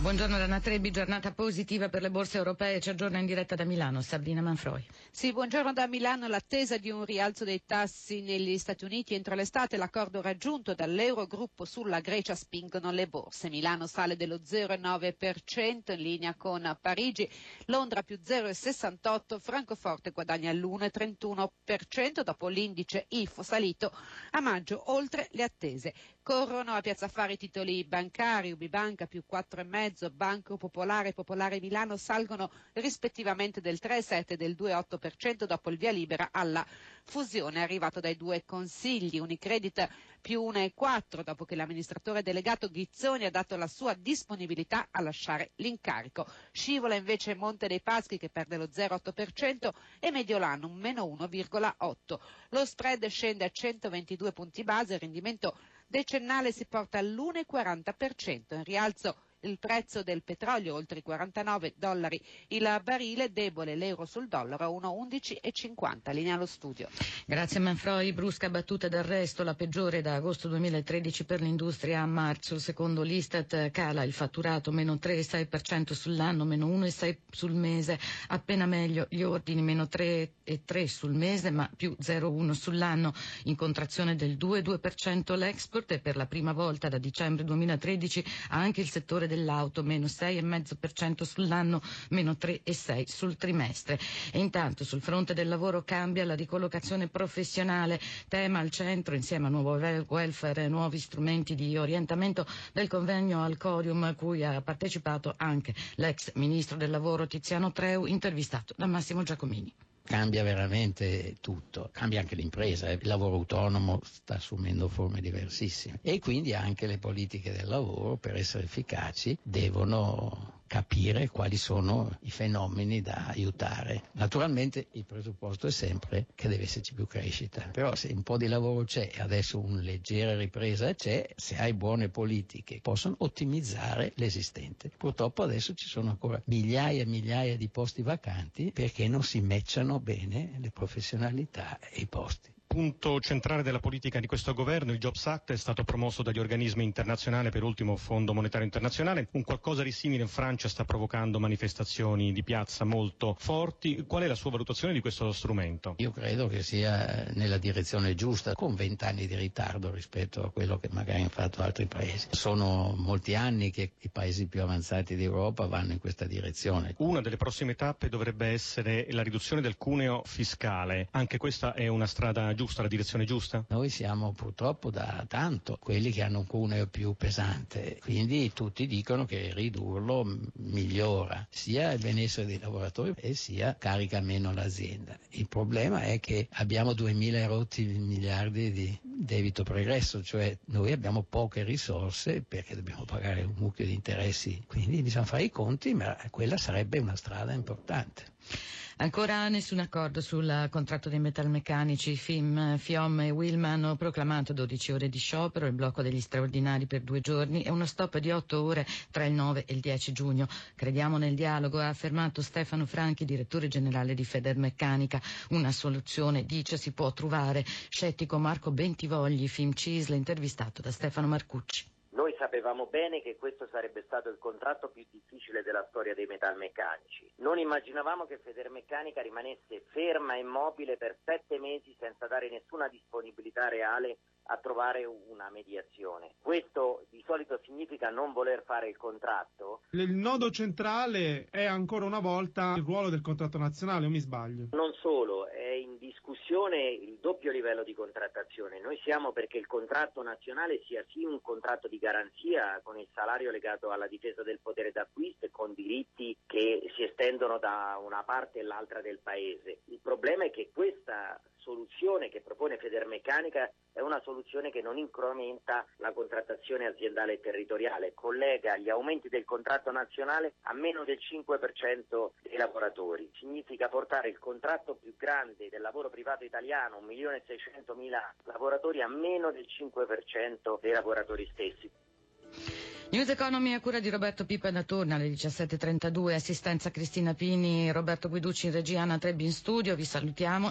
Buongiorno Rana Trebbi, giornata positiva per le borse europee, ci aggiorna in diretta da Milano Sabrina Manfroi. Sì, buongiorno da Milano, l'attesa di un rialzo dei tassi negli Stati Uniti entro l'estate, l'accordo raggiunto dall'Eurogruppo sulla Grecia spingono le borse. Milano sale dello 0,9% in linea con Parigi, Londra più 0,68%, Francoforte guadagna l'1,31% dopo l'indice IFO salito a maggio oltre le attese. Corrono a Piazza Affari titoli bancari, Ubibanca più 4,5%, Banco Popolare e Popolare Milano salgono rispettivamente del 3,7% e del 2,8% dopo il via libera alla fusione arrivato dai due consigli. Unicredit più 1,4% dopo che l'amministratore delegato Ghizzoni ha dato la sua disponibilità a lasciare l'incarico. Scivola invece Monte dei Paschi che perde lo 0,8% e Mediolanum meno 1,8%. Lo spread scende a 122 punti base, rendimento decennale si porta all'1,40%, in rialzo il prezzo del petrolio oltre i 49 dollari il barile, debole l'euro sul dollaro a 1,11,50. Linea allo studio. Grazie Manfroi, brusca battuta d'arresto, la peggiore da agosto 2013 per l'industria a marzo. Secondo l'Istat cala il fatturato meno 3,6% sull'anno, meno 1,6% sul mese, appena meglio gli ordini meno 3,3% sul mese ma più 0,1% sull'anno, in contrazione del 2,2% l'export e per la prima volta da dicembre 2013 anche il settore dell'auto, meno 6,5% sull'anno, meno 3,6% sul trimestre. E intanto sul fronte del lavoro cambia la ricollocazione professionale, tema al centro insieme a nuovo welfare e nuovi strumenti di orientamento del convegno al Corium a cui ha partecipato anche l'ex ministro del lavoro Tiziano Treu, intervistato da Massimo Giacomini cambia veramente tutto, cambia anche l'impresa, eh. il lavoro autonomo sta assumendo forme diversissime e quindi anche le politiche del lavoro per essere efficaci devono capire quali sono i fenomeni da aiutare. Naturalmente il presupposto è sempre che deve esserci più crescita, però se un po' di lavoro c'è e adesso una leggera ripresa c'è, se hai buone politiche possono ottimizzare l'esistente. Purtroppo adesso ci sono ancora migliaia e migliaia di posti vacanti perché non si matchano bene le professionalità e i posti punto centrale della politica di questo governo, il Jobs Act, è stato promosso dagli organismi internazionali, per ultimo Fondo Monetario Internazionale. Un qualcosa di simile in Francia sta provocando manifestazioni di piazza molto forti. Qual è la sua valutazione di questo strumento? Io credo che sia nella direzione giusta, con vent'anni di ritardo rispetto a quello che magari hanno fatto altri paesi. Sono molti anni che i paesi più avanzati d'Europa vanno in questa direzione. Una delle prossime tappe dovrebbe essere la riduzione del cuneo fiscale. Anche questa è una strada giusta, la direzione giusta? Noi siamo purtroppo da tanto quelli che hanno un cuneo più pesante, quindi tutti dicono che ridurlo migliora sia il benessere dei lavoratori e sia carica meno l'azienda. Il problema è che abbiamo 2000 rotti miliardi di debito pregresso, cioè noi abbiamo poche risorse perché dobbiamo pagare un mucchio di interessi, quindi bisogna fare i conti, ma quella sarebbe una strada importante. Ancora nessun accordo sul contratto dei metalmeccanici. FIM, FIOM e WILM hanno proclamato 12 ore di sciopero, il blocco degli straordinari per due giorni e uno stop di 8 ore tra il 9 e il 10 giugno. Crediamo nel dialogo, ha affermato Stefano Franchi, direttore generale di Federmeccanica. Una soluzione, dice, si può trovare. Scettico Marco Bentivogli, FIM CISL, intervistato da Stefano Marcucci. Sapevamo bene che questo sarebbe stato il contratto più difficile della storia dei metalmeccanici. Non immaginavamo che Federmeccanica rimanesse ferma e immobile per sette mesi senza dare nessuna disponibilità reale a trovare una mediazione. Questo di solito significa non voler fare il contratto. Il nodo centrale è ancora una volta il ruolo del contratto nazionale, o mi sbaglio? Non solo, discussione il doppio livello di contrattazione. Noi siamo perché il contratto nazionale sia sì un contratto di garanzia con il salario legato alla difesa del potere d'acquisto e con diritti che si estendono da una parte e l'altra del paese. Il problema è che questa soluzione che propone Federmeccanica è una soluzione che non incrementa la contrattazione aziendale e territoriale, collega gli aumenti del contratto nazionale a meno del 5% dei lavoratori. Significa portare il contratto più grande del lavoro privato italiano, 1.600.000 lavoratori, a meno del 5% dei lavoratori stessi. News Economy a cura di Roberto Pipa da Torna alle 17.32, assistenza Cristina Pini, Roberto Guiducci in regia, Anna Trebbi in studio, vi salutiamo.